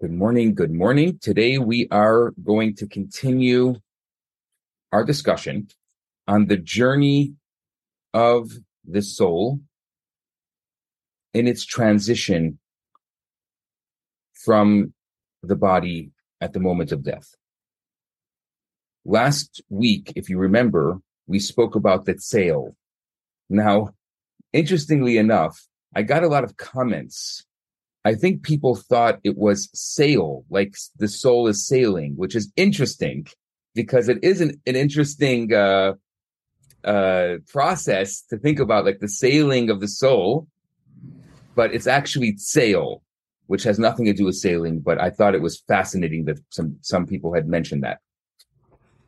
Good morning. Good morning. Today we are going to continue our discussion on the journey of the soul in its transition from the body at the moment of death. Last week, if you remember, we spoke about the sail. Now, interestingly enough, I got a lot of comments I think people thought it was sail, like the soul is sailing, which is interesting because it is an, an interesting uh, uh, process to think about, like the sailing of the soul, but it's actually sail, which has nothing to do with sailing. But I thought it was fascinating that some some people had mentioned that.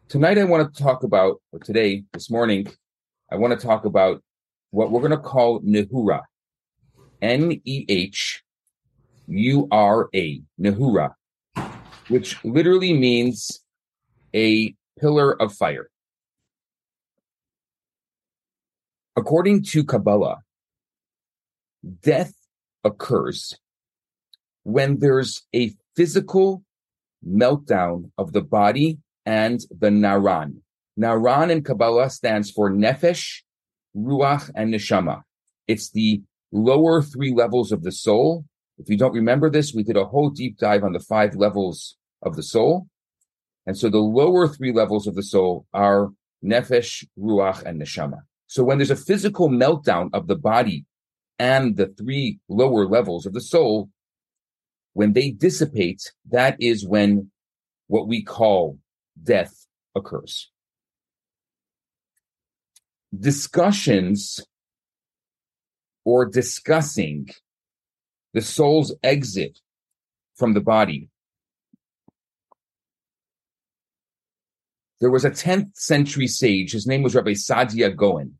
Tonight, I want to talk about, or today, this morning, I want to talk about what we're going to call Nehura, N E H U R A, Nehura, which literally means a pillar of fire. According to Kabbalah, death occurs when there's a physical meltdown of the body and the naran. Naran in Kabbalah stands for nefesh, ruach, and neshama. It's the lower three levels of the soul if you don't remember this, we did a whole deep dive on the five levels of the soul. And so the lower three levels of the soul are nefesh, ruach, and neshama. So when there's a physical meltdown of the body and the three lower levels of the soul, when they dissipate, that is when what we call death occurs. Discussions or discussing the soul's exit from the body. There was a 10th century sage, his name was Rabbi Saadia Gaon,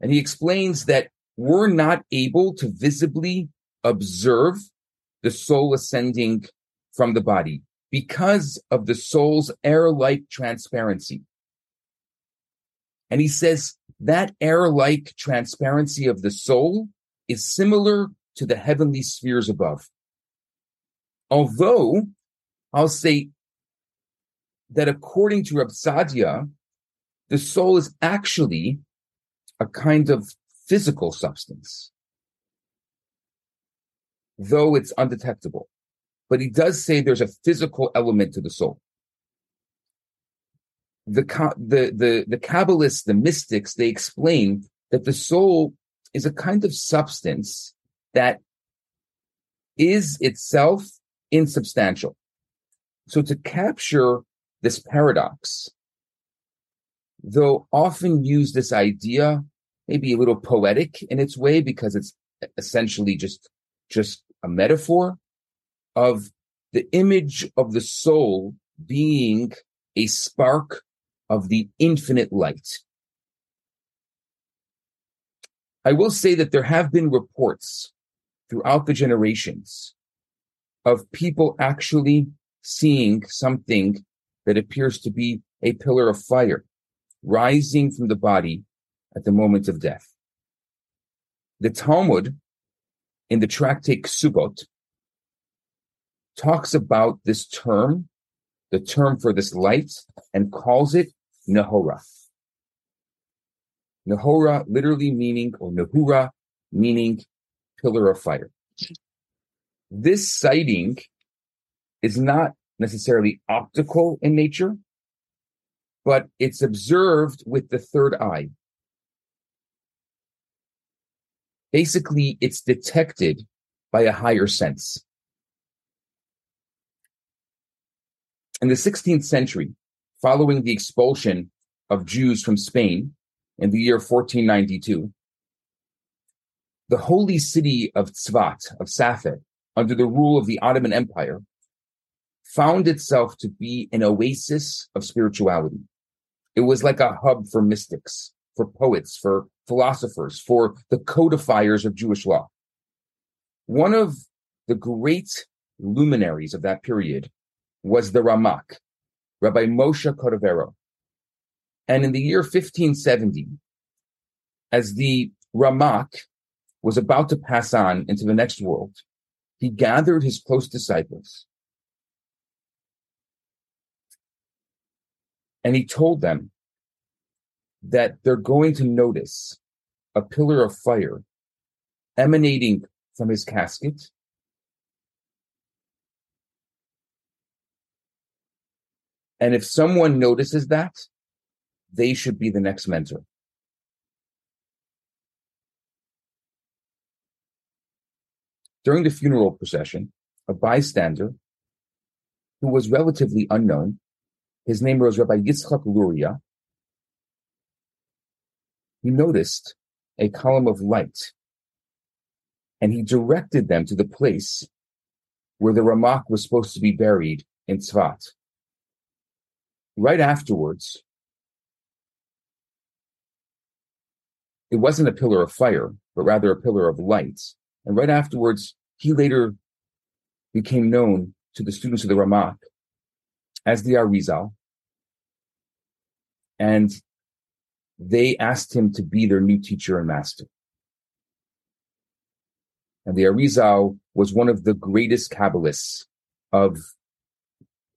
and he explains that we're not able to visibly observe the soul ascending from the body because of the soul's air-like transparency. And he says that air-like transparency of the soul is similar to the heavenly spheres above. Although I'll say that according to Rab Saadia, the soul is actually a kind of physical substance, though it's undetectable. But he does say there's a physical element to the soul. The, the, the, the Kabbalists, the mystics, they explain that the soul is a kind of substance that is itself insubstantial. So to capture this paradox, though often use this idea, maybe a little poetic in its way, because it's essentially just, just a metaphor of the image of the soul being a spark of the infinite light. I will say that there have been reports throughout the generations of people actually seeing something that appears to be a pillar of fire rising from the body at the moment of death. The Talmud in the tractate Ksubot talks about this term, the term for this light, and calls it Nehora. Nehora literally meaning, or Nehura meaning pillar of fire. This sighting is not necessarily optical in nature, but it's observed with the third eye. Basically, it's detected by a higher sense. In the 16th century, following the expulsion of Jews from Spain in the year 1492, the holy city of Tzvat, of Safed, under the rule of the Ottoman Empire, found itself to be an oasis of spirituality. It was like a hub for mystics, for poets, for philosophers, for the codifiers of Jewish law. One of the great luminaries of that period was the Ramak, Rabbi Moshe Cordovero. And in the year 1570, as the Ramak was about to pass on into the next world, he gathered his close disciples and he told them that they're going to notice a pillar of fire emanating from his casket. And if someone notices that, they should be the next mentor. During the funeral procession, a bystander who was relatively unknown, his name was Rabbi Yitzchak Luria, he noticed a column of light and he directed them to the place where the Ramak was supposed to be buried in Tzvat. Right afterwards, it wasn't a pillar of fire, but rather a pillar of light. And right afterwards, he later became known to the students of the Ramak as the Arizal. And they asked him to be their new teacher and master. And the Arizal was one of the greatest Kabbalists of,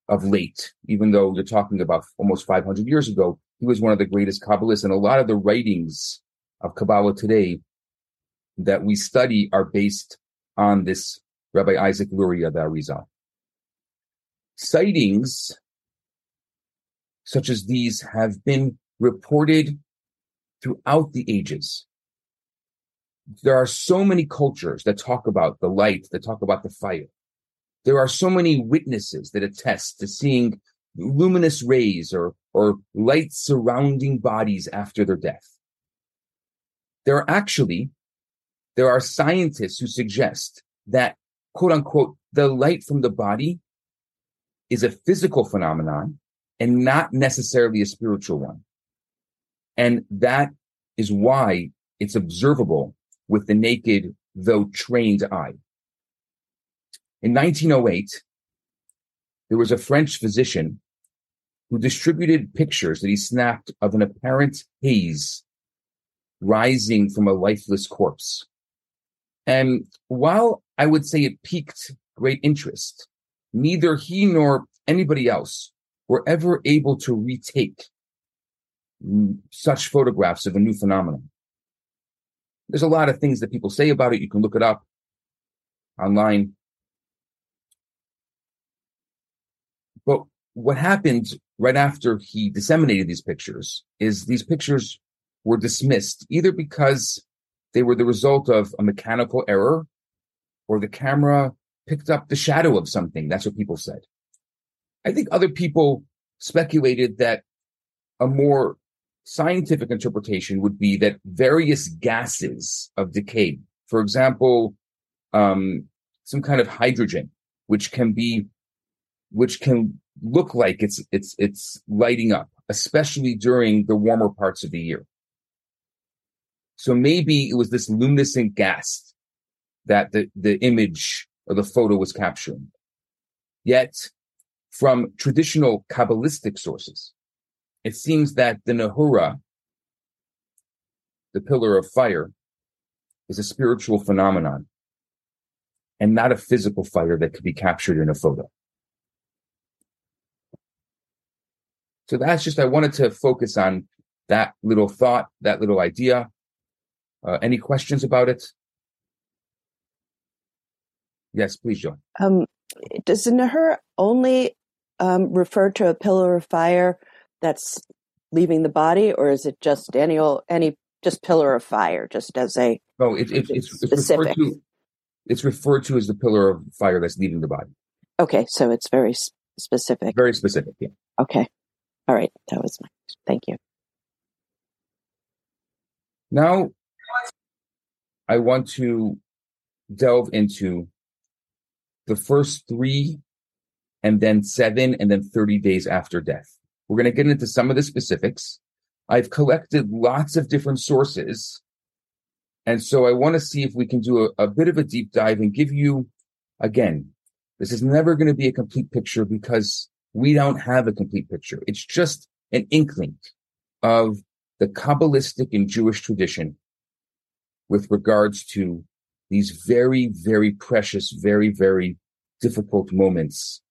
of late, even though you're talking about almost 500 years ago, he was one of the greatest Kabbalists. And a lot of the writings of Kabbalah today that we study are based on this Rabbi Isaac Luria, the Arizal. Sightings such as these have been reported throughout the ages. There are so many cultures that talk about the light, that talk about the fire. There are so many witnesses that attest to seeing luminous rays or, or light surrounding bodies after their death. There are actually, there are scientists who suggest that quote unquote, the light from the body is a physical phenomenon and not necessarily a spiritual one. And that is why it's observable with the naked, though trained eye. In 1908, there was a French physician who distributed pictures that he snapped of an apparent haze rising from a lifeless corpse. And while I would say it piqued great interest, neither he nor anybody else were ever able to retake such photographs of a new phenomenon. There's a lot of things that people say about it. You can look it up online. But what happened right after he disseminated these pictures is these pictures were dismissed either because they were the result of a mechanical error or the camera picked up the shadow of something. That's what people said. I think other people speculated that a more scientific interpretation would be that various gases of decay, for example, um, some kind of hydrogen, which can be, which can look like it's it's it's lighting up, especially during the warmer parts of the year. So maybe it was this luminescent gas that the, the image or the photo was capturing. Yet, from traditional Kabbalistic sources, it seems that the Nahura, the pillar of fire, is a spiritual phenomenon and not a physical fire that could be captured in a photo. So that's just, I wanted to focus on that little thought, that little idea. Uh, any questions about it? Yes, please, John. Um, does the Nahura only um, refer to a pillar of fire that's leaving the body, or is it just any any just pillar of fire, just as a no? It, it, it's, it's referred to. It's referred to as the pillar of fire that's leaving the body. Okay, so it's very specific. Very specific. Yeah. Okay. All right. That was my. Thank you. Now, I want to delve into the first three and then seven and then 30 days after death. We're going to get into some of the specifics. I've collected lots of different sources. And so I want to see if we can do a, a bit of a deep dive and give you, again, this is never going to be a complete picture because we don't have a complete picture. It's just an inkling of the Kabbalistic and Jewish tradition with regards to these very, very precious, very, very difficult moments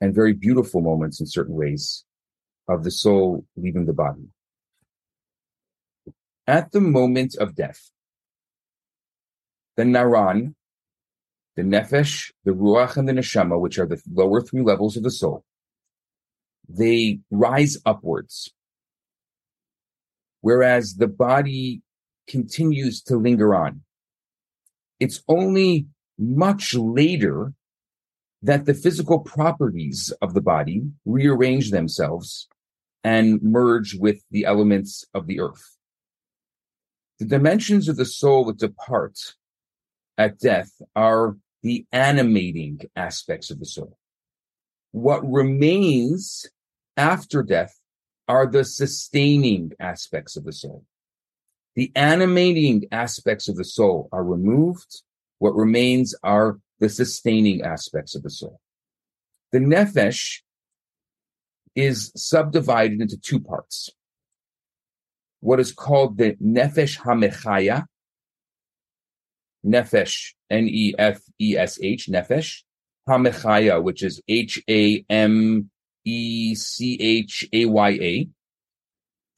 and very beautiful moments in certain ways of the soul leaving the body. At the moment of death, the Naran, the Nefesh, the Ruach, and the Neshama, which are the lower three levels of the soul, they rise upwards. Whereas the body continues to linger on. It's only much later that the physical properties of the body rearrange themselves and merge with the elements of the earth. The dimensions of the soul that depart at death are the animating aspects of the soul. What remains after death are the sustaining aspects of the soul. The animating aspects of the soul are removed. What remains are the sustaining aspects of the soul. The nefesh is subdivided into two parts. What is called the nefesh hamechaya, nefesh, N-E-F-E-S-H, nefesh, hamechaya, which is H-A-M-E-C-H-A-Y-A.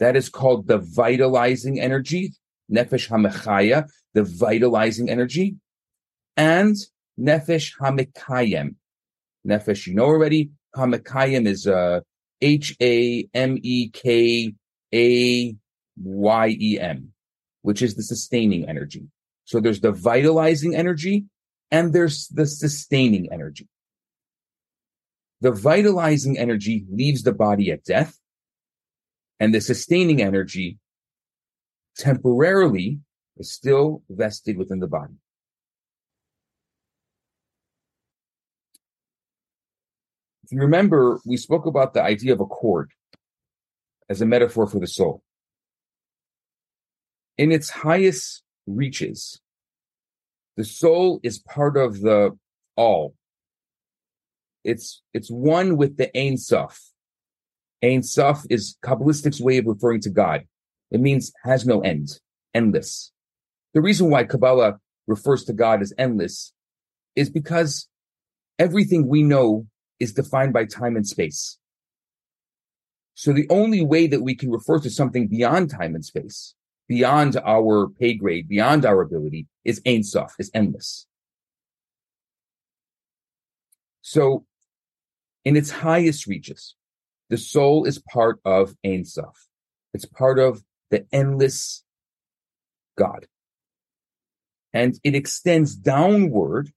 That is called the vitalizing energy, nefesh hamechaya, the vitalizing energy, and nefesh hamekayem. Nefesh, you know already. Hamekayem is uh, H A M E K A Y E M, which is the sustaining energy. So there's the vitalizing energy and there's the sustaining energy. The vitalizing energy leaves the body at death, and the sustaining energy temporarily is still vested within the body. If you remember, we spoke about the idea of a cord as a metaphor for the soul. In its highest reaches, the soul is part of the all. It's it's one with the Ein Sof. Ein Sof is Kabbalistic's way of referring to God. It means has no end, endless. The reason why Kabbalah refers to God as endless is because everything we know is defined by time and space. So the only way that we can refer to something beyond time and space, beyond our pay grade, beyond our ability, is Ein Sof, is endless. So in its highest reaches, the soul is part of Ein Sof. It's part of the endless God. And it extends downward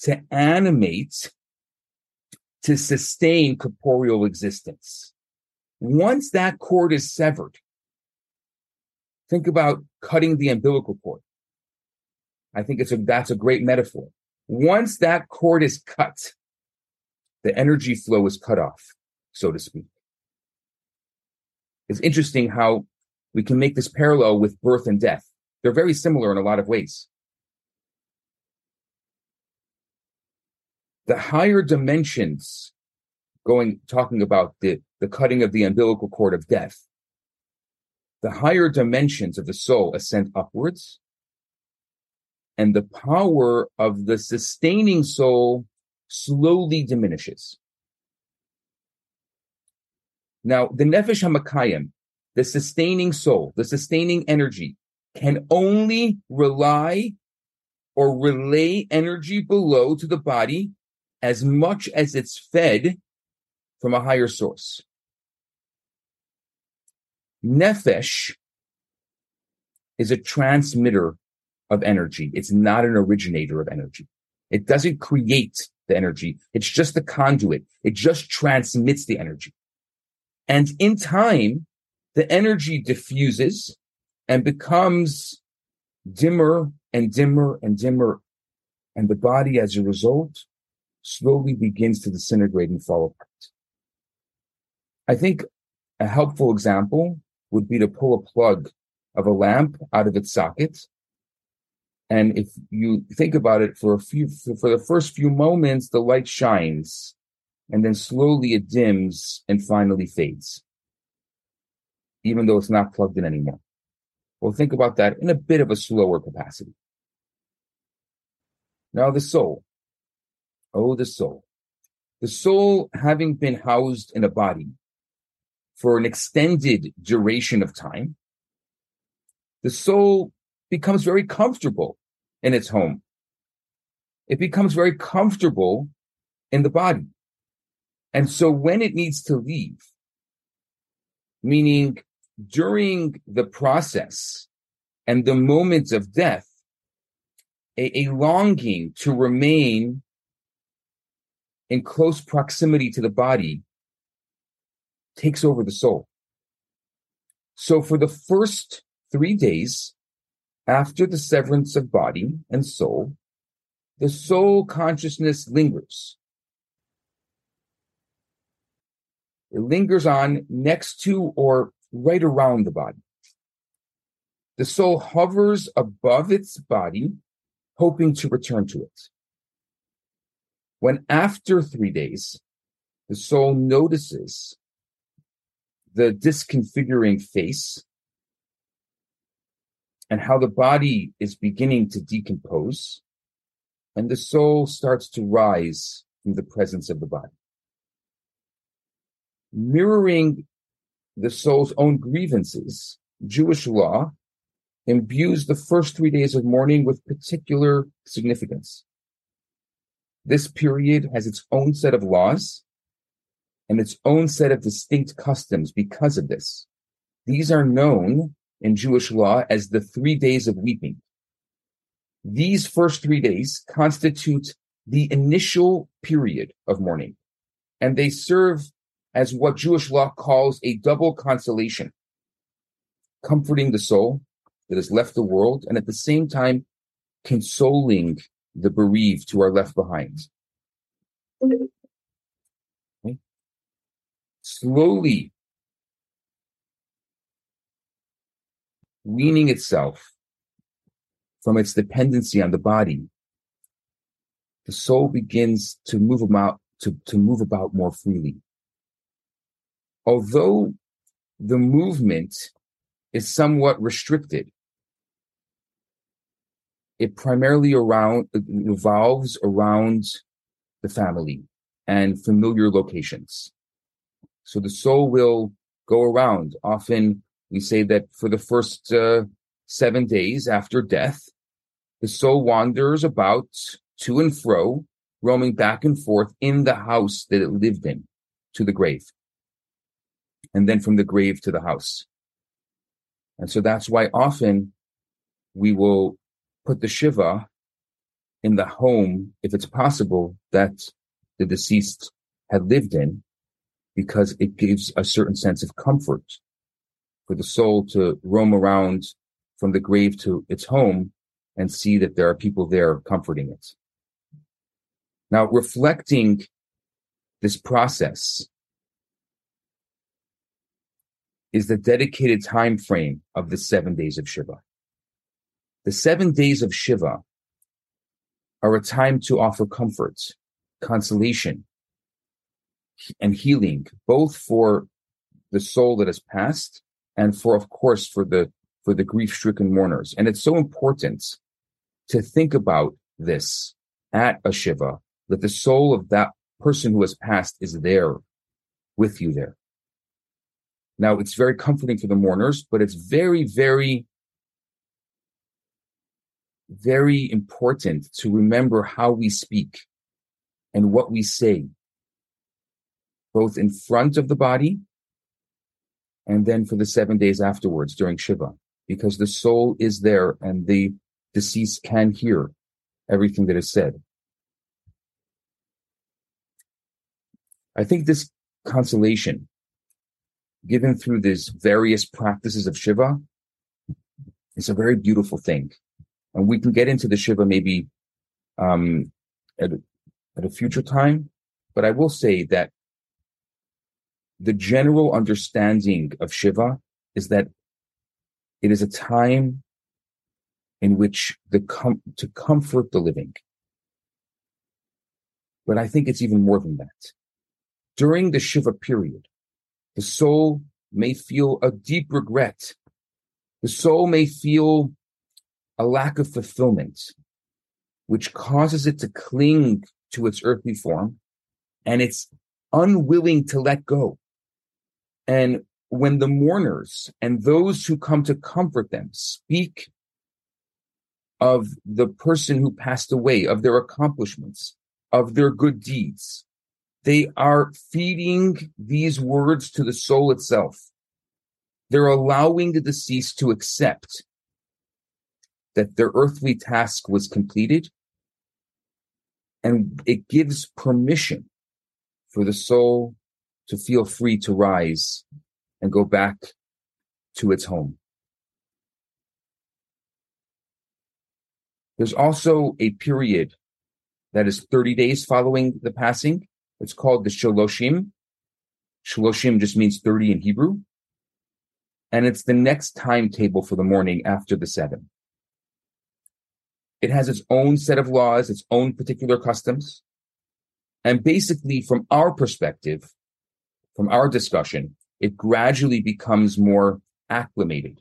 to animate to sustain corporeal existence. Once that cord is severed, think about cutting the umbilical cord. I think it's a, that's a great metaphor. Once that cord is cut, the energy flow is cut off, so to speak. It's interesting how we can make this parallel with birth and death. They're very similar in a lot of ways. the higher dimensions going talking about the the cutting of the umbilical cord of death the higher dimensions of the soul ascend upwards and the power of the sustaining soul slowly diminishes now the nefesh hamakayim the sustaining soul the sustaining energy can only rely or relay energy below to the body as much as it's fed from a higher source. Nefesh is a transmitter of energy. It's not an originator of energy. It doesn't create the energy. It's just the conduit. It just transmits the energy. And in time, the energy diffuses and becomes dimmer and dimmer and dimmer. And the body, as a result, slowly begins to disintegrate and fall apart. I think a helpful example would be to pull a plug of a lamp out of its socket. And if you think about it for a few, for the first few moments, the light shines and then slowly it dims and finally fades, even though it's not plugged in anymore. Well, think about that in a bit of a slower capacity. Now, the soul. Oh, the soul. The soul, having been housed in a body for an extended duration of time, the soul becomes very comfortable in its home. It becomes very comfortable in the body. And so when it needs to leave, meaning during the process and the moments of death, a, a longing to remain in close proximity to the body takes over the soul. So for the first three days after the severance of body and soul, the soul consciousness lingers. It lingers on next to or right around the body. The soul hovers above its body, hoping to return to it. When after three days, the soul notices the disconfiguring face and how the body is beginning to decompose, and the soul starts to rise from the presence of the body. Mirroring the soul's own grievances, Jewish law imbues the first three days of mourning with particular significance. This period has its own set of laws and its own set of distinct customs because of this. These are known in Jewish law as the three days of weeping. These first three days constitute the initial period of mourning, and they serve as what Jewish law calls a double consolation, comforting the soul that has left the world and at the same time consoling the bereaved who are left behind. Okay. Slowly weaning itself from its dependency on the body, the soul begins to move about to, to move about more freely. Although the movement is somewhat restricted it primarily around revolves around the family and familiar locations. So the soul will go around. Often we say that for the first uh, seven days after death, the soul wanders about to and fro, roaming back and forth in the house that it lived in to the grave. And then from the grave to the house. And so that's why often we will put the Shiva in the home, if it's possible, that the deceased had lived in, because it gives a certain sense of comfort for the soul to roam around from the grave to its home and see that there are people there comforting it. Now, reflecting this process is the dedicated time frame of the seven days of Shiva. The seven days of Shiva are a time to offer comfort, consolation, and healing, both for the soul that has passed and for, of course, for the for the grief-stricken mourners. And it's so important to think about this at a Shiva, that the soul of that person who has passed is there with you there. Now, it's very comforting for the mourners, but it's very, very very important to remember how we speak and what we say, both in front of the body and then for the seven days afterwards during Shiva, because the soul is there and the deceased can hear everything that is said. I think this consolation given through these various practices of Shiva it's a very beautiful thing and we can get into the Shiva maybe um, at, at a future time. But I will say that the general understanding of Shiva is that it is a time in which the com- to comfort the living. But I think it's even more than that. During the Shiva period, the soul may feel a deep regret. The soul may feel a lack of fulfillment. which causes it to cling to its earthly form and it's unwilling to let go. And when the mourners and those who come to comfort them speak of the person who passed away, of their accomplishments, of their good deeds, they are feeding these words to the soul itself. They're allowing the deceased to accept that their earthly task was completed. And it gives permission for the soul to feel free to rise and go back to its home. There's also a period that is 30 days following the passing. It's called the Shaloshim. Shaloshim just means 30 in Hebrew. And it's the next timetable for the mourning after the seven. It has its own set of laws, its own particular customs. And basically, from our perspective, from our discussion, it gradually becomes more acclimated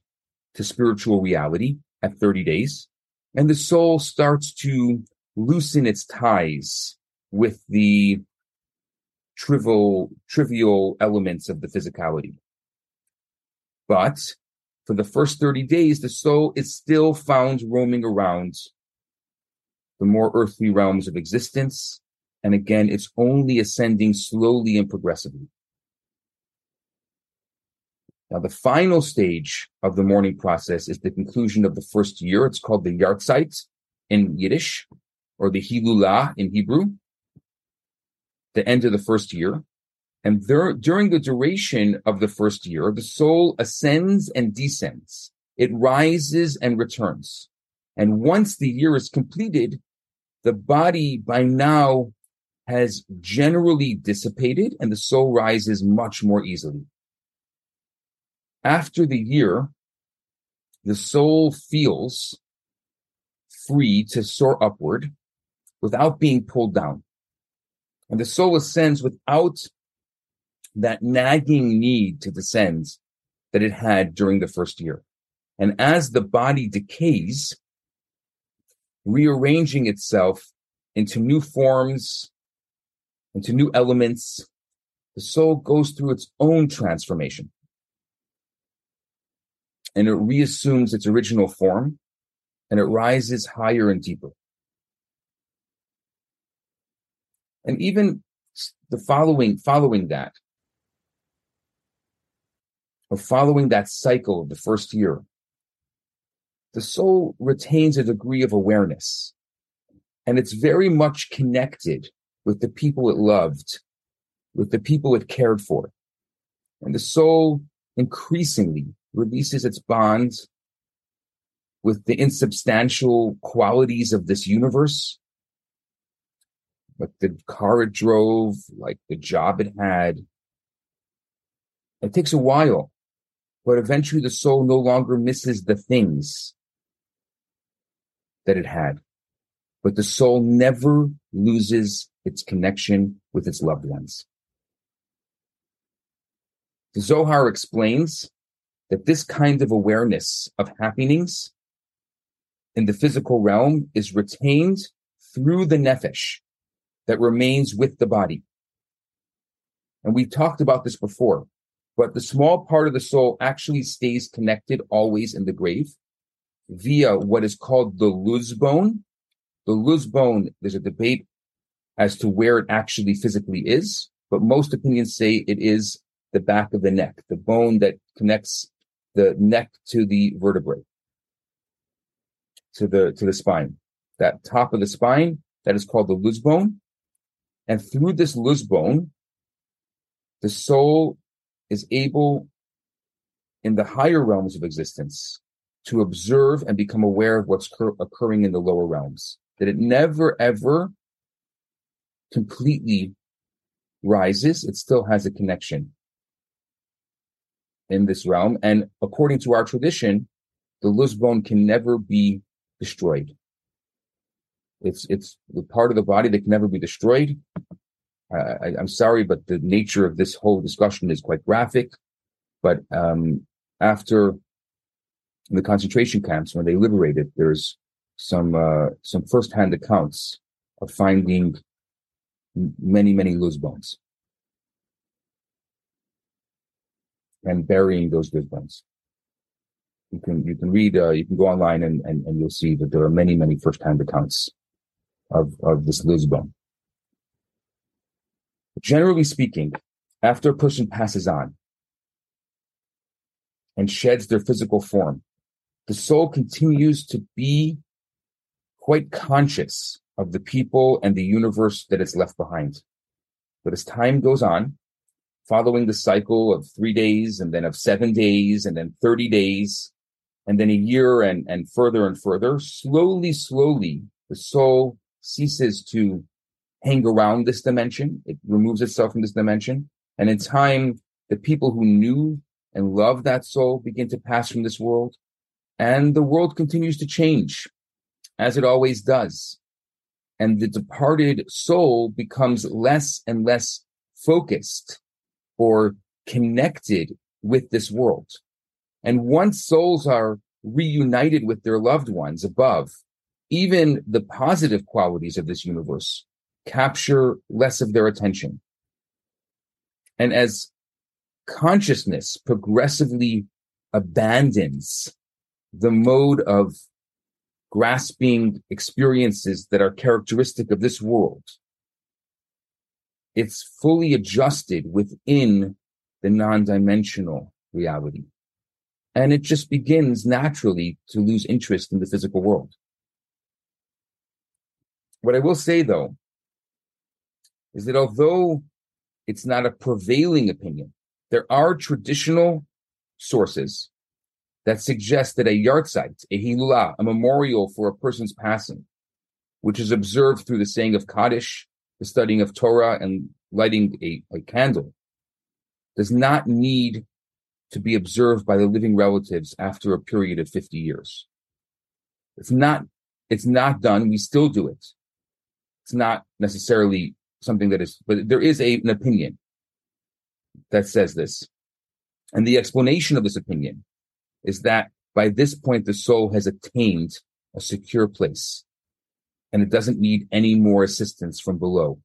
to spiritual reality at 30 days. And the soul starts to loosen its ties with the trivial, trivial elements of the physicality. But for the first 30 days, the soul is still found roaming around the more earthly realms of existence. And again, it's only ascending slowly and progressively. Now, the final stage of the mourning process is the conclusion of the first year. It's called the Yahrzeit in Yiddish, or the Hilulah in Hebrew, the end of the first year. And there, during the duration of the first year, the soul ascends and descends. It rises and returns. And once the year is completed, the body by now has generally dissipated and the soul rises much more easily. After the year, the soul feels free to soar upward without being pulled down. And the soul ascends without that nagging need to descend that it had during the first year. And as the body decays, rearranging itself into new forms, into new elements, the soul goes through its own transformation. And it reassumes its original form and it rises higher and deeper. And even the following, following that, or following that cycle of the first year, the soul retains a degree of awareness and it's very much connected with the people it loved, with the people it cared for. And the soul increasingly releases its bonds with the insubstantial qualities of this universe, like the car it drove, like the job it had. It takes a while, but eventually the soul no longer misses the things that it had. But the soul never loses its connection with its loved ones. The Zohar explains that this kind of awareness of happenings in the physical realm is retained through the nefesh that remains with the body. And we've talked about this before, but the small part of the soul actually stays connected always in the grave via what is called the luz bone. The luz bone, there's a debate as to where it actually physically is, but most opinions say it is the back of the neck, the bone that connects the neck to the vertebrae, to the to the spine. That top of the spine, that is called the luz bone. And through this luz bone, the soul is able in the higher realms of existence to observe and become aware of what's cur- occurring in the lower realms. That it never ever completely rises, it still has a connection in this realm. And according to our tradition, the luz bone can never be destroyed. It's it's the part of the body that can never be destroyed. I, am sorry, but the nature of this whole discussion is quite graphic. But um, after the concentration camps, when they liberated, there's some uh, some firsthand accounts of finding many many luz bones and burying those good bones. You can you can read uh, you can go online and, and and you'll see that there are many many firsthand accounts of of this luz bone. Generally speaking, after a person passes on and sheds their physical form, the soul continues to be quite conscious of the people and the universe that it's left behind. But as time goes on, following the cycle of three days and then of seven days and then 30 days and then a year and, and further and further, slowly, slowly, the soul ceases to hang around this dimension. It removes itself from this dimension. And in time, the people who knew and loved that soul begin to pass from this world. And the world continues to change as it always does. And the departed soul becomes less and less focused or connected with this world. And once souls are reunited with their loved ones above, even the positive qualities of this universe capture less of their attention. And as consciousness progressively abandons the mode of grasping experiences that are characteristic of this world. It's fully adjusted within the non-dimensional reality. And it just begins naturally to lose interest in the physical world. What I will say though, is that although it's not a prevailing opinion, there are traditional sources that suggest that a yahrzeit, a hilulah, a memorial for a person's passing, which is observed through the saying of Kaddish, the studying of Torah, and lighting a, a candle, does not need to be observed by the living relatives after a period of 50 years. It's not, it's not done. We still do it. It's not necessarily something that is, but there is a, an opinion that says this. And the explanation of this opinion is that by this point, the soul has attained a secure place and it doesn't need any more assistance from below.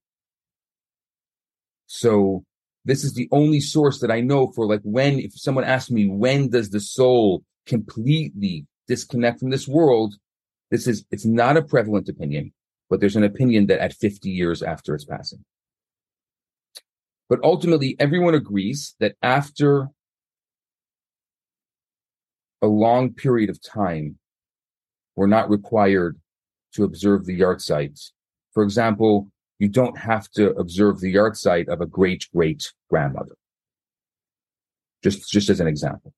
So this is the only source that I know for like when, if someone asks me, when does the soul completely disconnect from this world? This is, it's not a prevalent opinion, but there's an opinion that at 50 years after its passing. But ultimately, everyone agrees that after a long period of time, we're not required to observe the yahrzeit. For example, you don't have to observe the yahrzeit of a great great grandmother. Just, just as an example.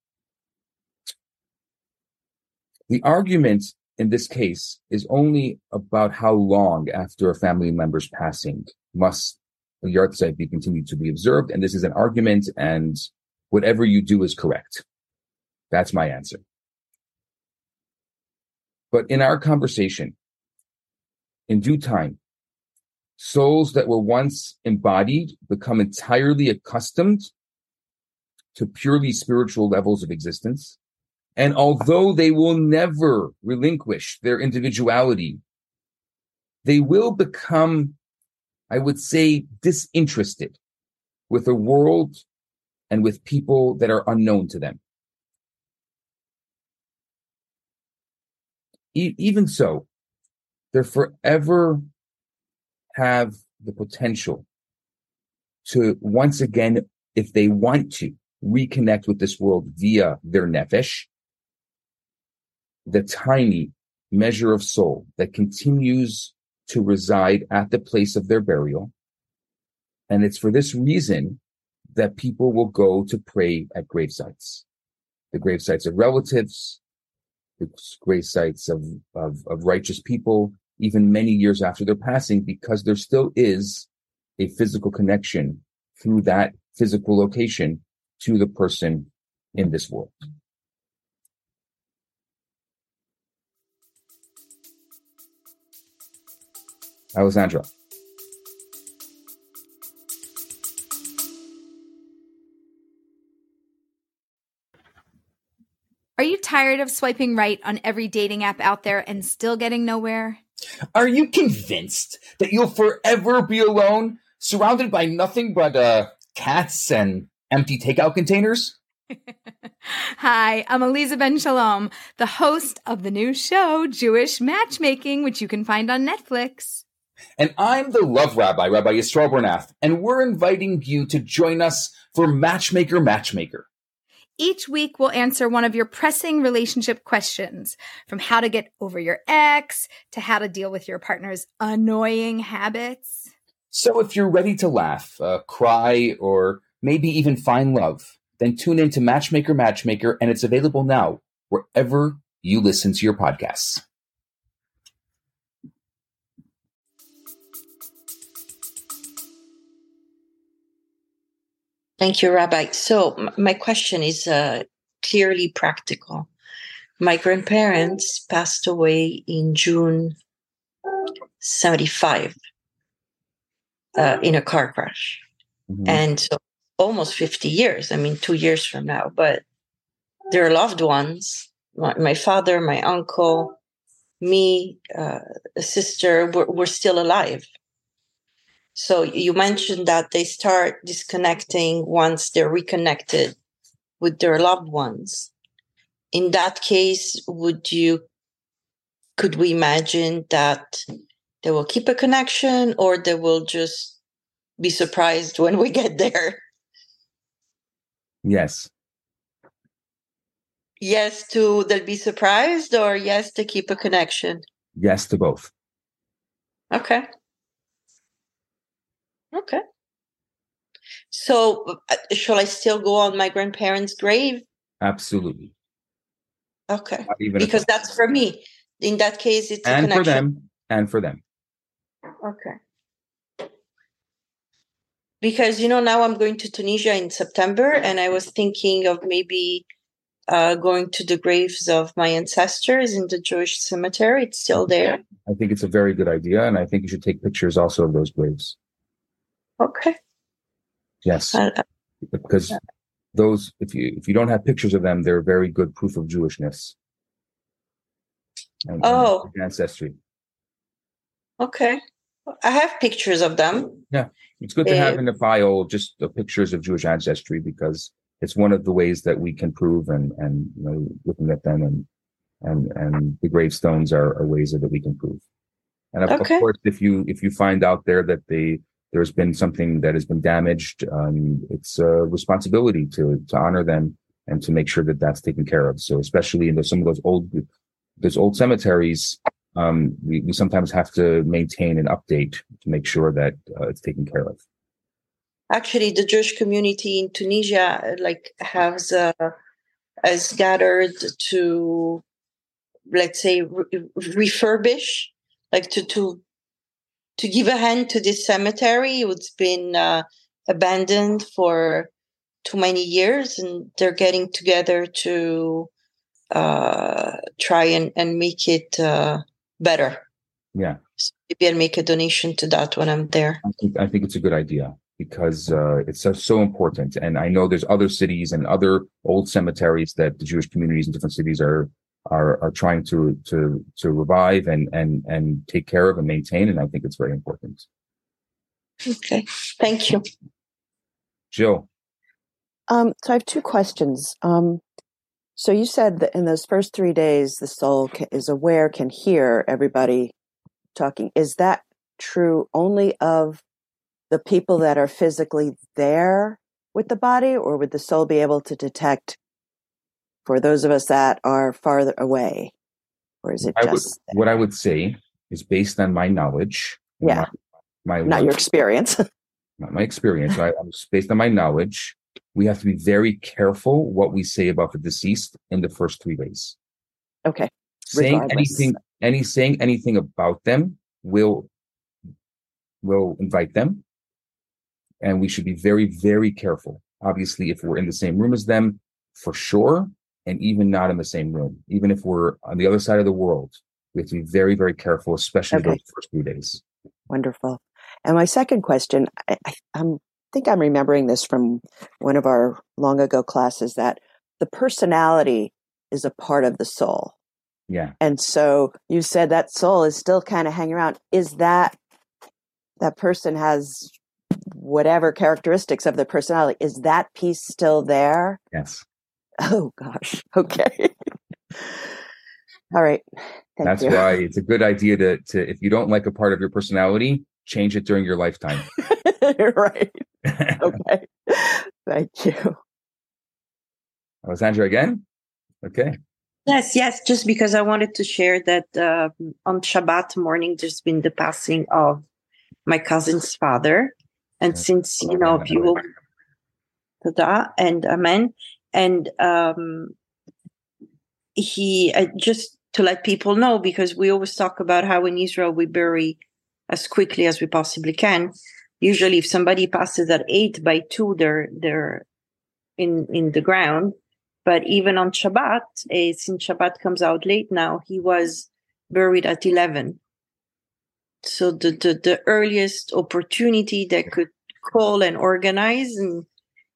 The argument in this case is only about how long after a family member's passing must the yahrzeit be continued to be observed. And this is an argument and whatever you do is correct. That's my answer. But in our conversation, in due time, souls that were once embodied become entirely accustomed to purely spiritual levels of existence. And although they will never relinquish their individuality, they will become, I would say, disinterested with the world and with people that are unknown to them. E- even so, they forever have the potential to once again, if they want to, reconnect with this world via their nefesh, the tiny measure of soul that continues to reside at the place of their burial. And it's for this reason that people will go to pray at grave sites. The grave sites of relatives, the grave sites of, of, of righteous people, even many years after their passing, because there still is a physical connection through that physical location to the person in this world. Alessandra. Are you tired of swiping right on every dating app out there and still getting nowhere? Are you convinced that you'll forever be alone, surrounded by nothing but uh, cats and empty takeout containers? Hi, I'm Aleeza Ben Shalom, the host of the new show, Jewish Matchmaking, which you can find on Netflix. And I'm the love rabbi, Rabbi Yisroel Bernath, and we're inviting you to join us for Matchmaker Matchmaker. Each week, we'll answer one of your pressing relationship questions from how to get over your ex to how to deal with your partner's annoying habits. So if you're ready to laugh, uh, cry, or maybe even find love, then tune in to Matchmaker Matchmaker, and it's available now wherever you listen to your podcasts. Thank you, Rabbi. So, my question is uh, clearly practical. My grandparents passed away in June 75 uh, in a car crash. Mhm. And so, almost 50 years, I mean, two years from now, but their loved ones, my, my father, my uncle, me, uh, a sister, were, were still alive. So you mentioned that they start disconnecting once they're reconnected with their loved ones. In that case, would you could we imagine that they will keep a connection or they will just be surprised when we get there? Yes. Yes to they'll be surprised or yes to keep a connection? Yes to both. Okay. Okay. So, uh, shall I still go on my grandparents' grave? Absolutely. Okay. Because that's for me. In that case, it's a and for them and for them. Okay. Because you know now I'm going to Tunisia in September, and I was thinking of maybe uh, going to the graves of my ancestors in the Jewish cemetery. It's still there. I think it's a very good idea, and I think you should take pictures also of those graves. Okay. Yes, Uh, because those if you if you don't have pictures of them, they're very good proof of Jewishness. And, and Oh. ancestry. okay. I have pictures of them. Yeah. It's good to have Uh, in the file just the pictures of Jewish ancestry because it's one of the ways that we can prove and and you know looking at them and and and the gravestones are, are ways that we can prove. And of, of course, if you if you find out there that they there's been something that has been damaged, um, it's a responsibility to to honor them and to make sure that that's taken care of. So especially in some of those old those old cemeteries, um, we, we sometimes have to maintain and update to make sure that uh, it's taken care of. Actually, the Jewish community in Tunisia, uh, like, has uh, has gathered to, let's say, re- refurbish, like to to to give a hand to this cemetery. It's been uh, abandoned for too many years, and they're getting together to uh, try and, and make it uh, better. Yeah. So maybe I'll make a donation to that when I'm there. I think I think it's a good idea because uh, it's so, so important. And I know there's other cities and other old cemeteries that the Jewish communities in different cities are are are trying to to to revive and and and take care of and maintain. And I think it's very important. Okay, thank you. Jill, Um, so I have two questions. Um, so you said that in those first three days, the soul ca is aware, can hear everybody talking. Is that true only of the people that are physically there with the body, or would the soul be able to detect for those of us that are farther away, or is it I would, just what I would say is based on my knowledge. Yeah. My, my not your experience? not my experience. I, I'm based on my knowledge. We have to be very careful what we say about the deceased in the first three days. okay, saying Regardless. anything any saying anything about them will will invite them and we should be very very careful obviously if we're in the same room as them for sure and even not in the same room even if we're on the other side of the world we have to be very very careful especially Okay. those first few days Wonderful. And my second question, I, I I'm, think I'm remembering this from one of our long ago classes that the personality is a part of the soul. Yeah. And so you said that soul is still kind of hanging around. Is that that person has whatever characteristics of the personality? Is that piece still there? Yes. Oh gosh. Okay. All right. Thank That's you. why it's a good idea to to if you don't like a part of your personality, change it during your lifetime. right. Okay. Thank you. Alessandra again? Okay. Yes, yes, just because I wanted to share that uh, on Shabbat morning, there's been the passing of my cousin's father. And since, you know, if you will, Tada and Amen. And um, he, uh, just to let people know, because we always talk about how in Israel we bury as quickly as we possibly can. Usually, if somebody passes at eight by two, they're they're in in the ground. But even on Shabbat, eh, since Shabbat comes out late now, he was buried at 11. So the, the, the earliest opportunity they could call and organize, and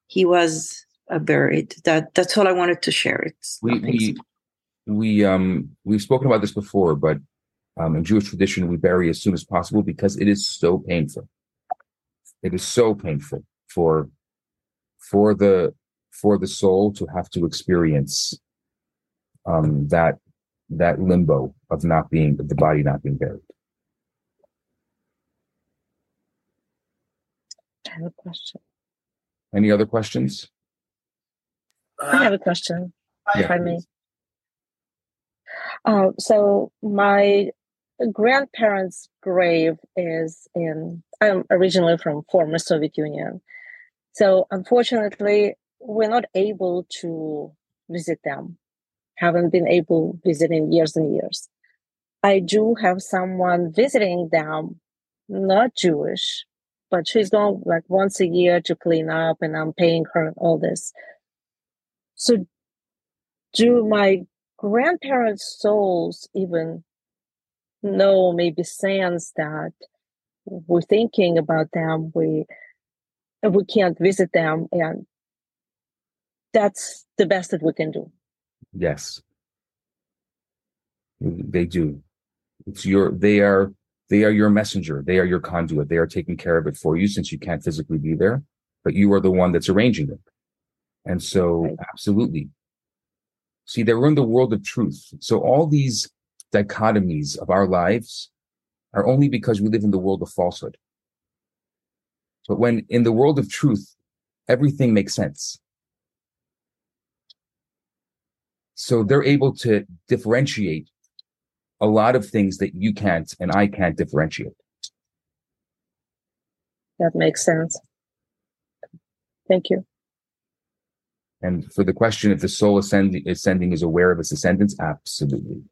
he was uh, buried. That That's all I wanted to share. It's we we, we um we've spoken about this before, but um in Jewish tradition we bury as soon as possible because it is so painful. It is so painful for for the for the soul to have to experience um that that limbo of not being the body not being buried. I have a question. Any other questions? I have a question, if Yeah, I may. Uh, so my grandparents' grave is in. I'm originally from former Soviet Union, so unfortunately, we're not able to visit them. Haven't been able to visit in years and years. I do have someone visiting them, not Jewish, but she's going like once a year to clean up, and I'm paying her all this. So, do my grandparents' souls even know, maybe sense that we're thinking about them, we we can't visit them, and that's the best that we can do. Yes. They do. It's your they are they are your messenger. They are your conduit. They are taking care of it for you since you can't physically be there, but you are the one that's arranging it. And so Right. absolutely. See, they're in the world of truth. So all these dichotomies of our lives are only because we live in the world of falsehood. But when in the world of truth, everything makes sense. So they're able to differentiate a lot of things that you can't and I can't differentiate. That makes sense. Thank you. And for the question if the soul ascending, ascending is aware of its ascendance, absolutely.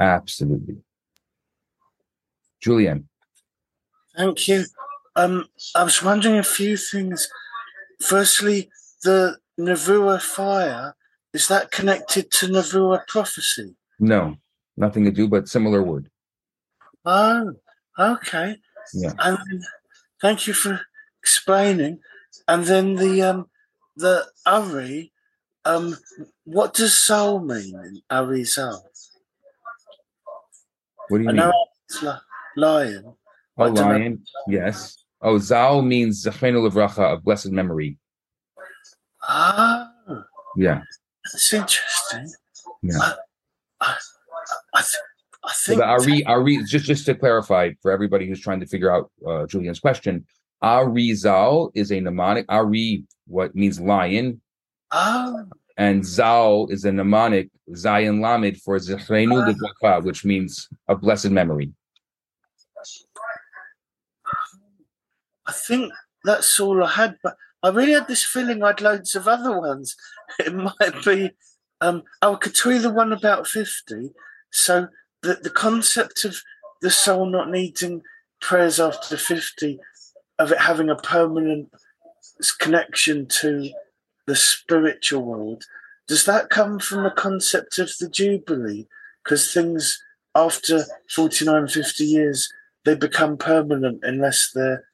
Absolutely. Julian, Thank you. Um, I was wondering a few things. Firstly, the Navua fire, is that connected to Navua prophecy? no, nothing to do, but similar word. Oh, okay. Yeah. And thank you for explaining. And then the um the Ari, um, what does soul mean in Ari Zal? What do you I mean? li- lion. Oh, I lion. Yes. Oh, Zal means Zechenu Levracha, of blessed memory. Ah, Yeah. that's interesting. Yeah. I, I, I, th- I So think the Ari, Ari, just just to clarify for everybody who's trying to figure out uh, Julian's question, Ari Zal is a mnemonic. Ari, what means lion, Oh, and Zal is a mnemonic Zayin Lamed for Zechrenu Levracha, which means a blessed memory. I think that's all I had. But I really had this feeling I'd loads of other ones. It might be, um, oh, tell the one about 50. So the, the concept of the soul not needing prayers after 50, of it having a permanent connection to the spiritual world, does that come from the concept of the Jubilee? Because things after 49, 50 years, they become permanent unless they're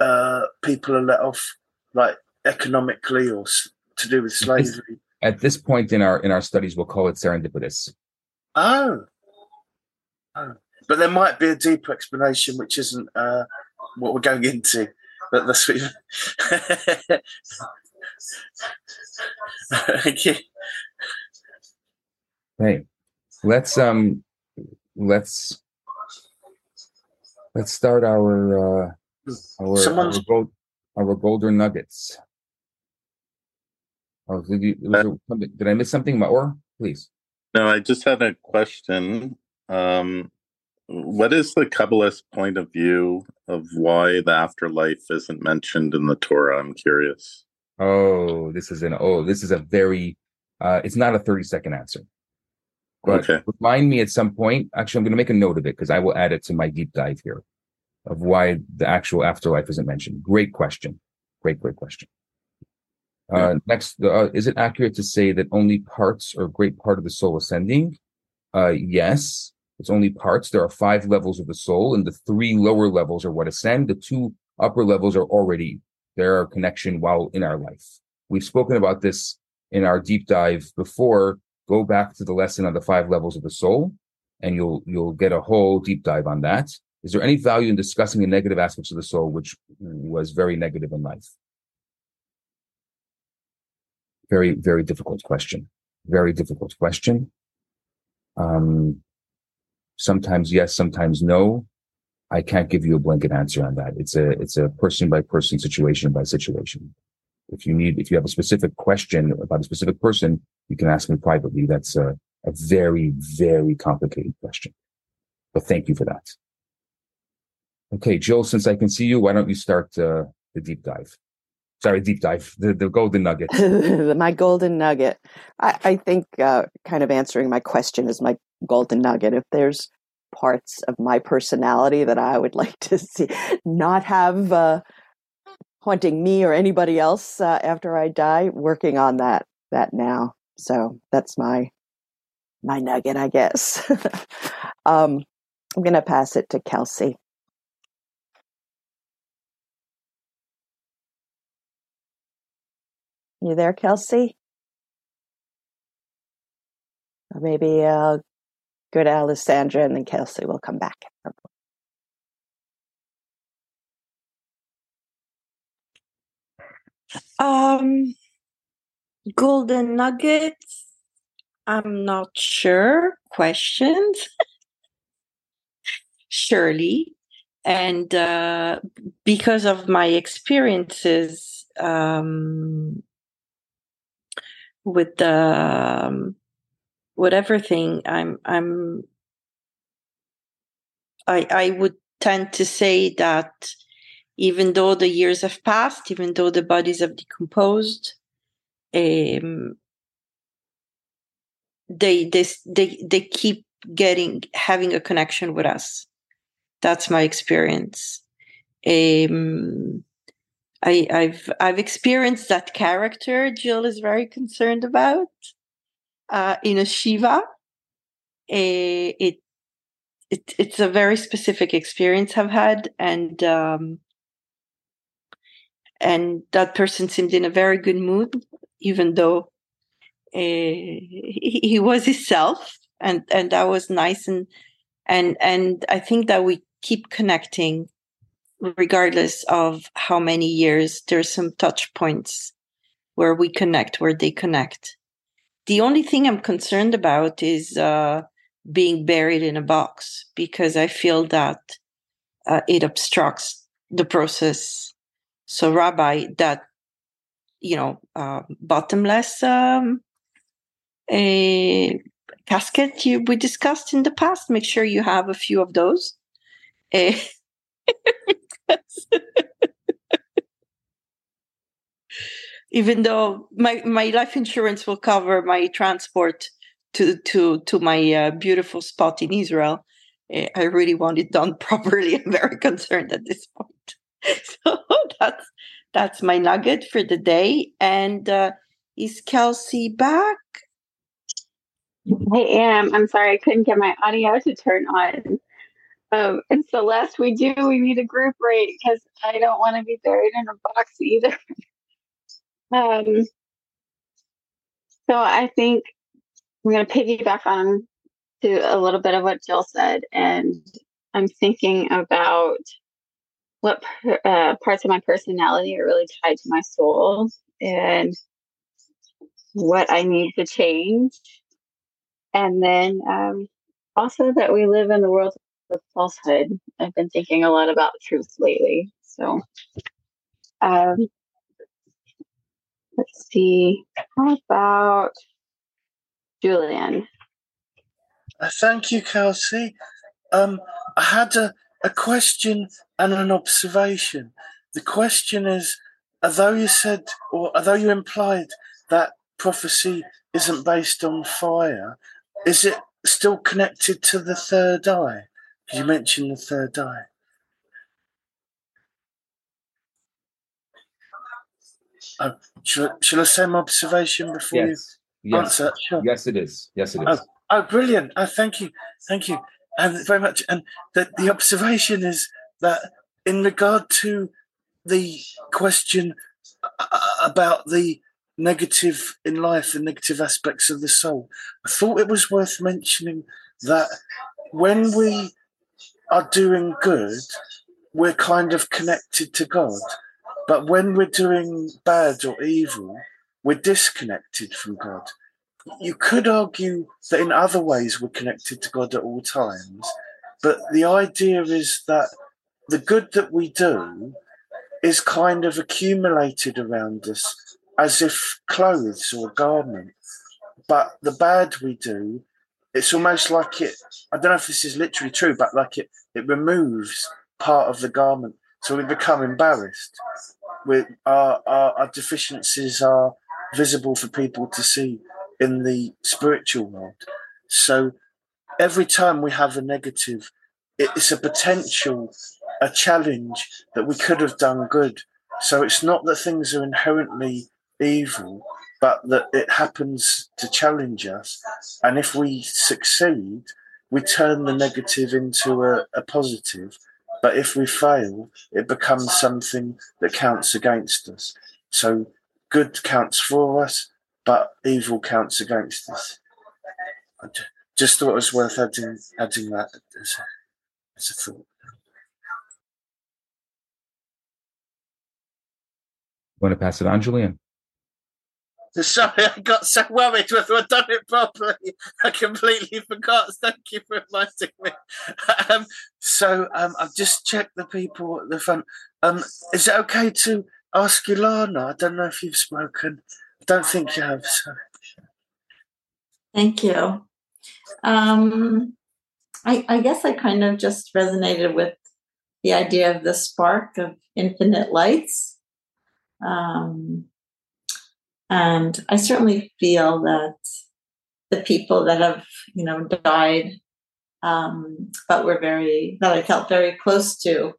uh, people are let off, like economically or s- to do with slavery. at this point in our in our studies, we'll call it serendipitous. Oh. oh. But there might be a deeper explanation, which isn't uh, what we're going into. But that's what Thank you. Hey, let's um, let's let's start our uh, our, our, gold, our golden nuggets. Oh, did, you, uh, did I miss something, Maor? Please. No, I just had a question. Um, what is the Kabbalist point of view of why the afterlife isn't mentioned in the Torah? I'm curious. Oh, this is an oh, this is a very uh it's not a 30 second answer. But okay. remind me at some point. Actually, I'm gonna make a note of it because I will add it to my deep dive here of why the actual afterlife isn't mentioned. Great question. Great, great question. Uh, next, uh, is it accurate to say that only parts or a great part of the soul ascending? Uh, yes, it's only parts. There are five levels of the soul, and the three lower levels are what ascend. The two upper levels are already there. their connection while in our life. We've spoken about this in our deep dive before. Go back to the lesson on the five levels of the soul, and you'll you'll get a whole deep dive on that. Is there any value in discussing the negative aspects of the soul, which was very negative in life? Very, very difficult question. Very difficult question. Um, sometimes yes, sometimes no. I can't give you a blanket answer on that. It's a it's a person by person, situation by situation. If you need, if you have a specific question about a specific person, you can ask me privately. That's a, a very, very complicated question. But thank you for that. Okay, Jill, since I can see you, why don't you start uh, the deep dive? Sorry, deep dive, the, the golden nugget. my golden nugget. I, I think uh, kind of answering my question is my golden nugget. If there's parts of my personality that I would like to see not have uh, haunting me or anybody else uh, after I die, working on that that now. So that's my my nugget, I guess. um, I'm going to pass it to Kelsey. You there, Kelsey? Or maybe uh, go to Alessandra and then Kelsey will come back. Um, golden nuggets. I'm not sure. Questions. Surely. And uh, because of my experiences um, with the um, whatever thing i'm i'm i i would tend to say that even though the years have passed even though the bodies have decomposed um, they they they they keep getting having a connection with us. That's my experience. Um I, I've I've experienced that character Jill is very concerned about uh, in a shiva. A, it, it it's a very specific experience I've had, and um, and that person seemed in a very good mood, even though uh, he, he was himself, and and that was nice, and and and I think that we keep connecting regardless of how many years there's some touch points where we connect where they connect the only thing i'm concerned about is uh, being buried in a box because i feel that uh, it obstructs the process. So rabbi that you know uh, bottomless um, a casket you we discussed in the past make sure you have a few of those. Eh, Even though my, my life insurance will cover my transport to to to my uh, beautiful spot in Israel, eh, I really want it done properly. I'm very concerned at this point. So that's that's my nugget for the day. And uh, is Kelsey back? I am. I'm sorry I couldn't get my audio to turn on. Um, and so, lest we do, we need a group rate because I don't want to be buried in a box either. um, So I think I'm going to piggyback on to a little bit of what Jill said, and I'm thinking about what uh, parts of my personality are really tied to my soul and what I need to change. And then um, also that we live in the world of falsehood. I've been thinking a lot about truth lately. So um, let's see. How about Julian? Uh, thank you, Kelsey. Um, I had a, a question and an observation. The question is, although you said, or although you implied that prophecy isn't based on fire, is it still connected to the third eye? You mentioned the third eye. Uh, shall, shall I say my observation before Yes. you Yes. answer? Sure. Yes, it is. Yes, it is. Oh, oh, brilliant! Oh, thank you, thank you, and very much. And the, the observation is that in regard to the question uh, about the negative in life, the negative aspects of the soul, I thought it was worth mentioning that when we are doing good, we're kind of connected to God. But when we're doing bad or evil, we're disconnected from God you could argue that in other ways we're connected to God at all times, but the idea is that the good that we do is kind of accumulated around us as if clothes or garment. But the bad we do, it's almost like it, I don't know if this is literally true, but like it, it removes part of the garment. So we become embarrassed. We, our, our, our deficiencies are visible for people to see in the spiritual world. So every time we have a negative, it's a potential, a challenge that we could have done good. So it's not that things are inherently evil, but that it happens to challenge us. And if we succeed, we turn the negative into a, a positive. But if we fail, it becomes something that counts against us. So good counts for us, but evil counts against us. I just thought it was worth adding adding that as a, as a thought. Want to pass it on, Julian? Sorry, I got so worried whether I'd done it properly. I completely forgot. Thank you for reminding me. Um, so um, I've just checked the people at the front. Um, is it okay to ask Ilana? I don't know if you've spoken. I don't think you have. Sorry. Thank you. Um, I, I guess I kind of just resonated with the idea of the spark of infinite lights. Um, and I certainly feel that the people that have, you know, died, um, but were very, that I felt very close to,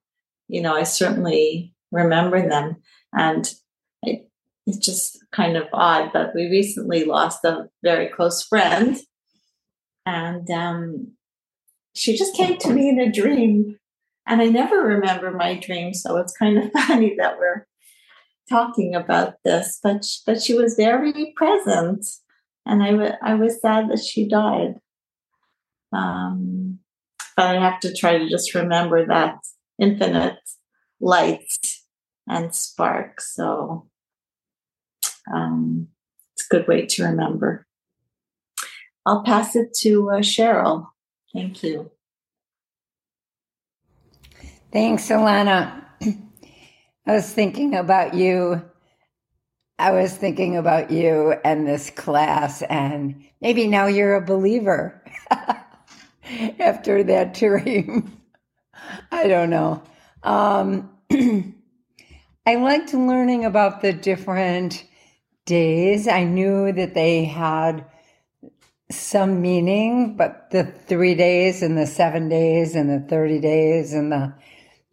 you know, I certainly remember them. And I, it's just kind of odd, but we recently lost a very close friend. And um, she just came to me in a dream. And I never remember my dream. So it's kind of funny that we're talking about this. But, but she was very present. And I, w- I was sad that she died. Um, but I have to try to just remember that infinite light and spark. So um, it's a good way to remember. I'll pass it to uh, Cheryl. Thank you. Thanks, Alana. I was thinking about you. I was thinking about you and this class, and maybe now you're a believer after that dream. I don't know. Um, I liked learning about the different days. I knew that they had some meaning, but the three days and the seven days and the 30 days and the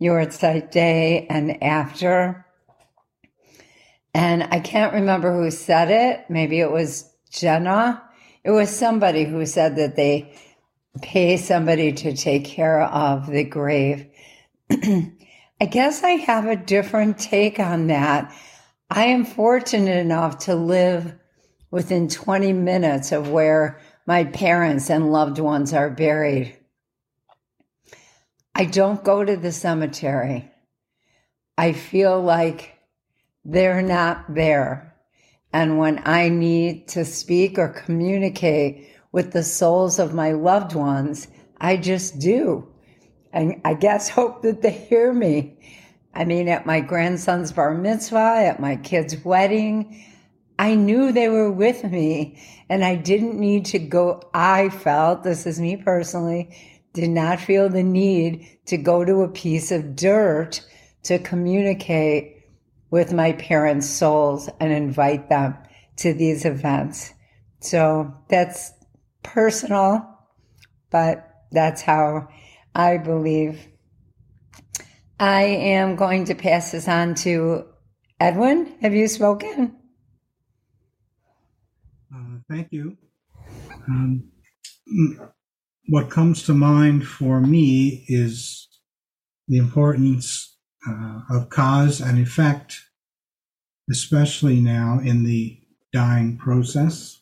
Yahrzeit day and after. And I can't remember who said it. Maybe it was Jenna. It was somebody who said that they pay somebody to take care of the grave. I guess I have a different take on that. I am fortunate enough to live within 20 minutes of where my parents and loved ones are buried. I don't go to the cemetery. I feel like they're not there. And when I need to speak or communicate with the souls of my loved ones, I just do. And I guess hope that they hear me. I mean, at my grandson's bar mitzvah, at my kid's wedding, I knew they were with me and I didn't need to go. I felt, this is me personally, did not feel the need to go to a piece of dirt to communicate with my parents' souls and invite them to these events. So that's personal, but that's how I believe. I am going to pass this on to Edwin. Have you spoken? Uh, thank you. Um, what comes to mind for me is the importance uh, of cause and effect, especially now in the dying process.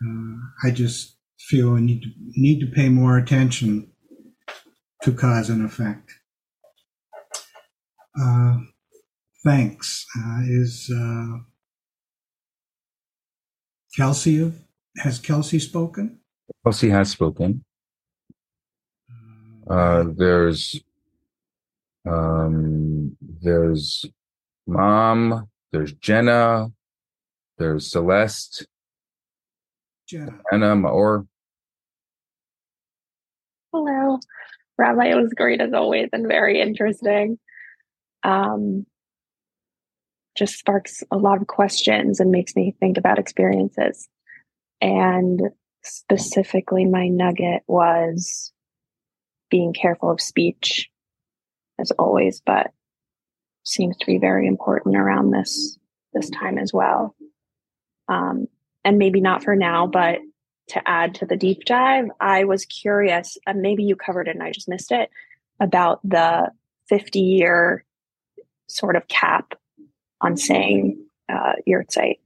Uh, I just feel I need to need to pay more attention to cause and effect. Uh, thanks. Uh, is uh, Kelsey has Kelsey spoken? Kelsey has spoken. Uh, there's um, there's mom. There's Jenna. There's Celeste. Jenna. Anna Maor. Hello, Rabbi. It was great as always and very interesting. Um, just sparks a lot of questions and makes me think about experiences. And specifically, my nugget was being careful of speech, as always, but seems to be very important around this this time as well. Um, and maybe not for now, but to add to the deep dive, I was curious, and maybe you covered it and I just missed it, about the 50 year sort of cap on saying uh, site.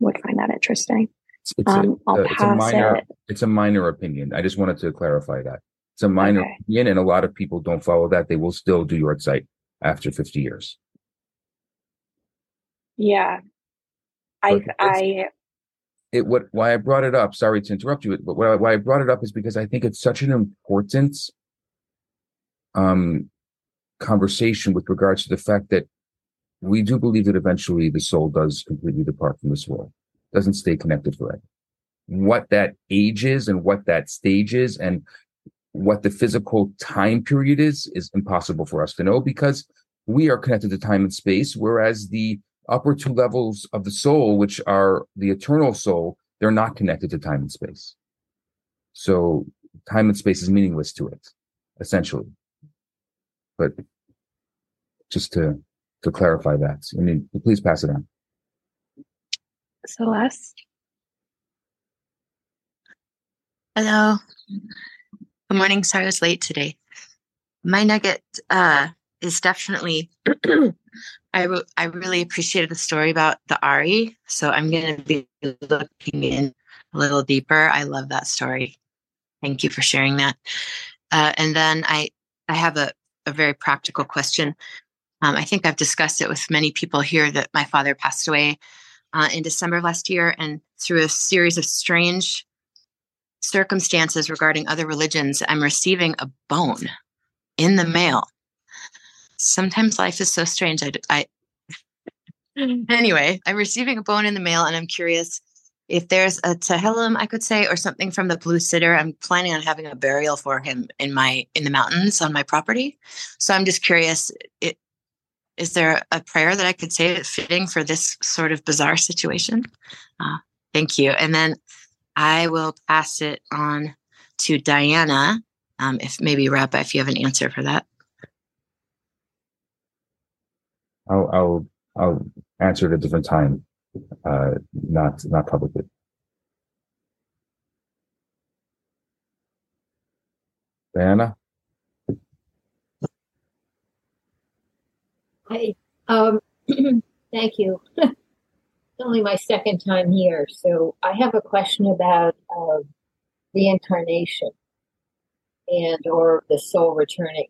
Would find that interesting. It's, it's um, a, uh, it's a minor. it. It's a minor opinion. I just wanted to clarify that it's a minor Okay. opinion, and a lot of people don't follow that. They will still do Yahrzeit after fifty years. Yeah, I I it what why I brought it up. Sorry to interrupt you, but why, why I brought it up is because I think it's such an important um conversation with regards to the fact that we do believe that eventually the soul does completely depart from this world, doesn't stay connected forever. What that age is and what that stage is and what the physical time period is is impossible for us to know because we are connected to time and space, whereas the upper two levels of the soul, which are the eternal soul, they're not connected to time and space. So time and space is meaningless to it, essentially. But just to to clarify that, I mean, please pass it on. Celeste. Hello. Good morning. Sorry I was late today. My nugget uh, is definitely. I re- I really appreciated the story about the Ari, so I'm going to be looking in a little deeper. I love that story. Thank you for sharing that. Uh, and then I I have a a very practical question. Um, I think I've discussed it with many people here that my father passed away uh, in December of last year, and through a series of strange circumstances regarding other religions, I'm receiving a bone in the mail. Sometimes life is so strange. I, I anyway, I'm receiving a bone in the mail, and I'm curious if there's a Tehillim I could say, or something from the Blue Sitter. I'm planning on having a burial for him in my in the mountains on my property. So I'm just curious. It, is there a prayer that I could say that's fitting for this sort of bizarre situation? Uh, thank you. And then I will pass it on to Diana. Um, if maybe Rabbi, if you have an answer for that. I'll I'll I'll answer at a different time, uh, not not publicly. Diana, Hi. Um, thank you. only my second time here, so I have a question about uh, reincarnation and or the soul returning.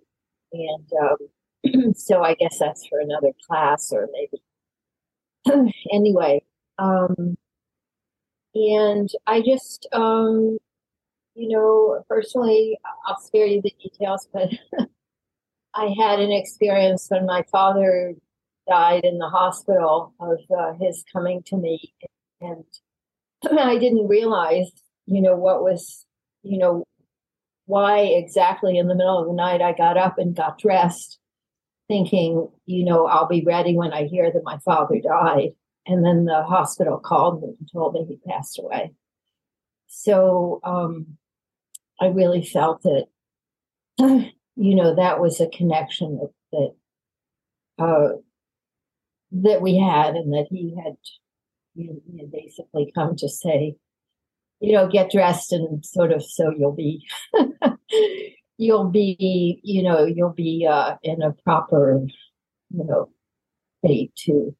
And um, so I guess that's for another class or maybe. anyway, um, and I just, um, you know, personally, I'll spare you the details, but I had an experience when my father died in the hospital of uh, his coming to me, and I didn't realize, you know, what was, you know, why exactly in the middle of the night I got up and got dressed, thinking, you know, I'll be ready when I hear that my father died. And then the hospital called me and told me he passed away. So um, I really felt that, you know, that was a connection that, that, uh, that we had and that he had, you know, basically come to say, you know, get dressed and sort of so you'll be you'll be, you know, you'll be uh, in a proper, you know, state to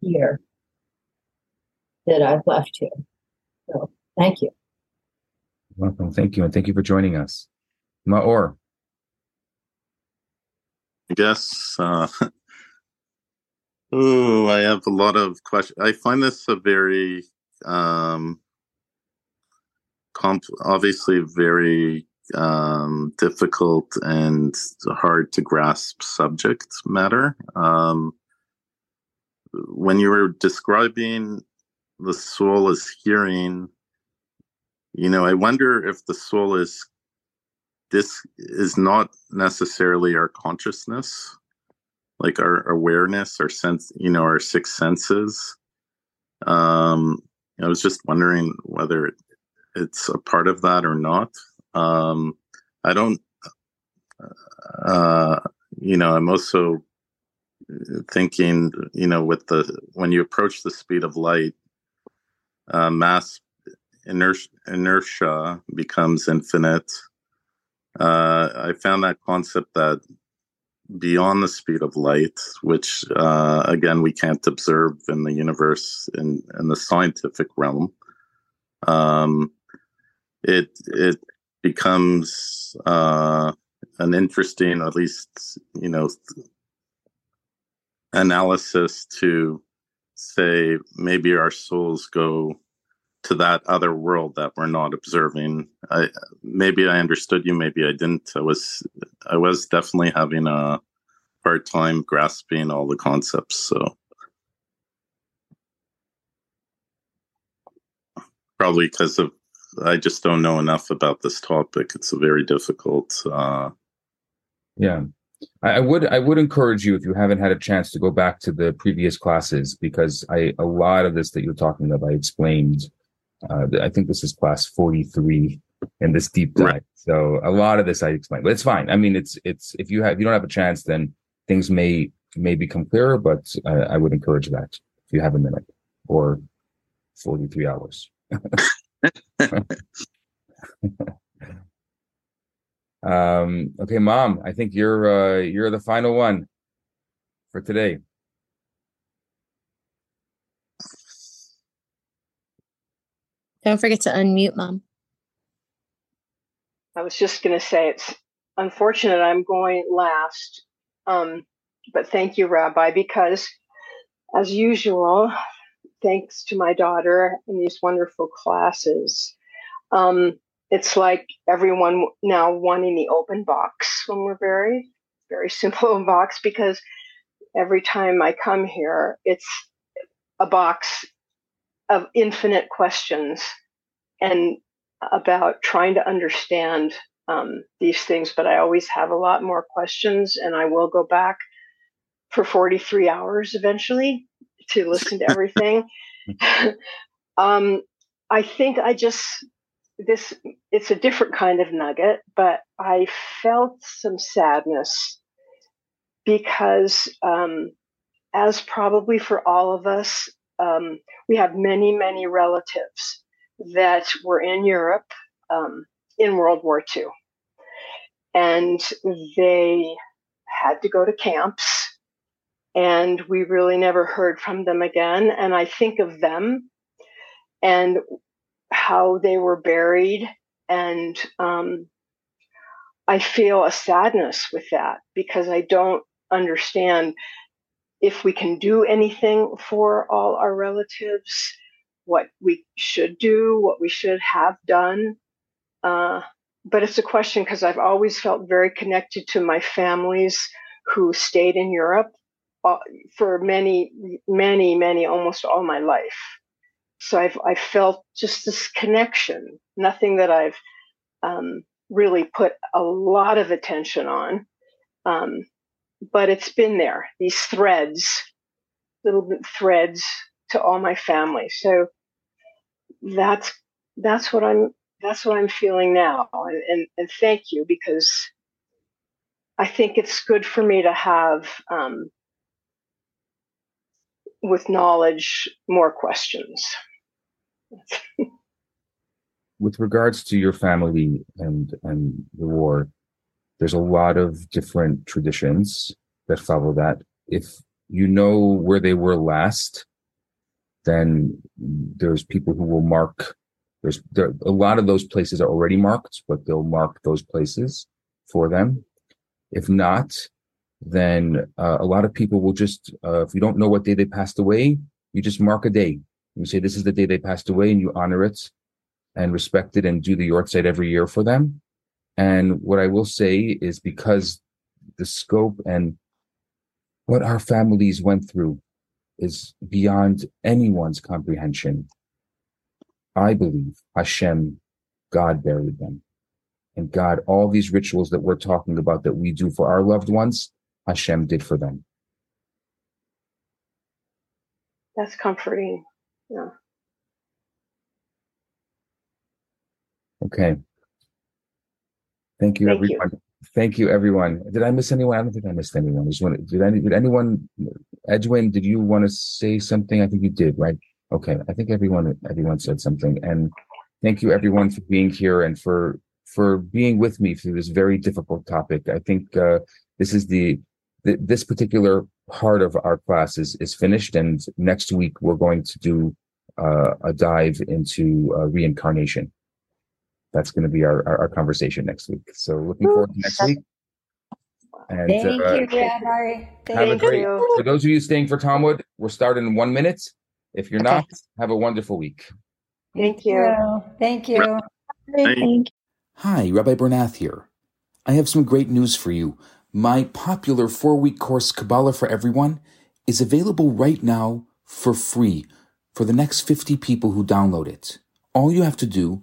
hear that I've left you. So thank you. Welcome. Thank you. And thank you for joining us. Maor. Guess uh oh, I have a lot of questions. I find this a very um comp- obviously very um, difficult and hard to grasp subject matter. Um, when you were describing the soul as hearing, you know, I wonder if the soul is this is not necessarily our consciousness, like our awareness, our sense, you know, our six senses. Um, I was just wondering whether it's a part of that or not. Um, I don't, uh, you know, I'm also thinking, you know, with the, when you approach the speed of light, uh, mass inertia, inertia becomes infinite. Uh, I found that concept that beyond the speed of light, which uh, again we can't observe in the universe in, in the scientific realm, um, it it becomes uh, an interesting, at least you know, analysis to say maybe our souls go to that other world that we're not observing. I maybe I understood you, maybe I didn't. I was I was definitely having a hard time grasping all the concepts. So probably because of I just don't know enough about this topic. It's a very difficult. Uh... Yeah, I, I, would I would encourage you if you haven't had a chance to go back to the previous classes because I a lot of this that you're talking about I explained. Uh, I think this is class 43 in this deep dive. Right. So a lot of this I explained, but it's fine. I mean, it's it's if you have if you don't have a chance, then things may may become clearer. But I, I would encourage that if you have a minute or 43 hours. um, okay, mom, I think you're uh, you're the final one for today. Don't forget to unmute, mom. I was just going to say it's unfortunate I'm going last, um, but thank you, Rabbi, because as usual, thanks to my daughter and these wonderful classes, um, it's like everyone now wanting the open box when we're very, very simple box because every time I come here, it's a box of infinite questions and about trying to understand um, these things. But I always have a lot more questions, and I will go back for 43 hours eventually to listen to everything. um, I think I just this it's a different kind of nugget, but I felt some sadness because, um, as probably for all of us, um, we have many, many relatives that were in Europe um, in World War II. And they had to go to camps and we really never heard from them again. And I think of them and how they were buried, and um, I feel a sadness with that because I don't understand if we can do anything for all our relatives, what we should do, what we should have done. Uh, but it's a question because I've always felt very connected to my families who stayed in Europe uh, for many, many, many, almost all my life. So I've I felt just this connection, nothing that I've um, really put a lot of attention on, um, but it's been there. These threads, little threads to all my family. So that's that's what I'm that's what I'm feeling now, and, and, and thank you because I think it's good for me to have um, with knowledge more questions. With regards to your family and and the war, there's a lot of different traditions that follow that. If you know where they were last, then there's people who will mark. There's there, a lot of those places are already marked, but they'll mark those places for them. If not, then uh, a lot of people will just, uh, if you don't know what day they passed away, you just mark a day. You say this is the day they passed away, and you honor it and respect it, and do the yahrzeit every year for them. And what I will say is because the scope and what our families went through is beyond anyone's comprehension. I believe Hashem, God buried them. And God, all these rituals that we're talking about that we do for our loved ones, Hashem did for them. That's comforting. Yeah. Okay. Thank you, Thank everyone. Thank you, everyone. Did I miss anyone? I don't think I missed anyone. Did any, did anyone, Edwin, did you want to say something? I think you did, right? Okay. I think everyone, everyone said something. And thank you, everyone, for being here and for, for being with me through this very difficult topic. I think, uh, this is the, the this particular part of our class is, is finished. And next week, we're going to do, uh, a dive into, uh, reincarnation that's going to be our, our, our, conversation next week. So looking forward to next week. And, Thank uh, you, Rabbi. Thank have a great, you. For those of you staying for Talmud, we're starting in one minute. If you're not, have a wonderful week. Thank you. Thank you. Thank you. Hi, Rabbi Bernath here. I have some great news for you. My popular four week course, Kabbalah for Everyone, is available right now for free for the next 50 people who download it. All you have to do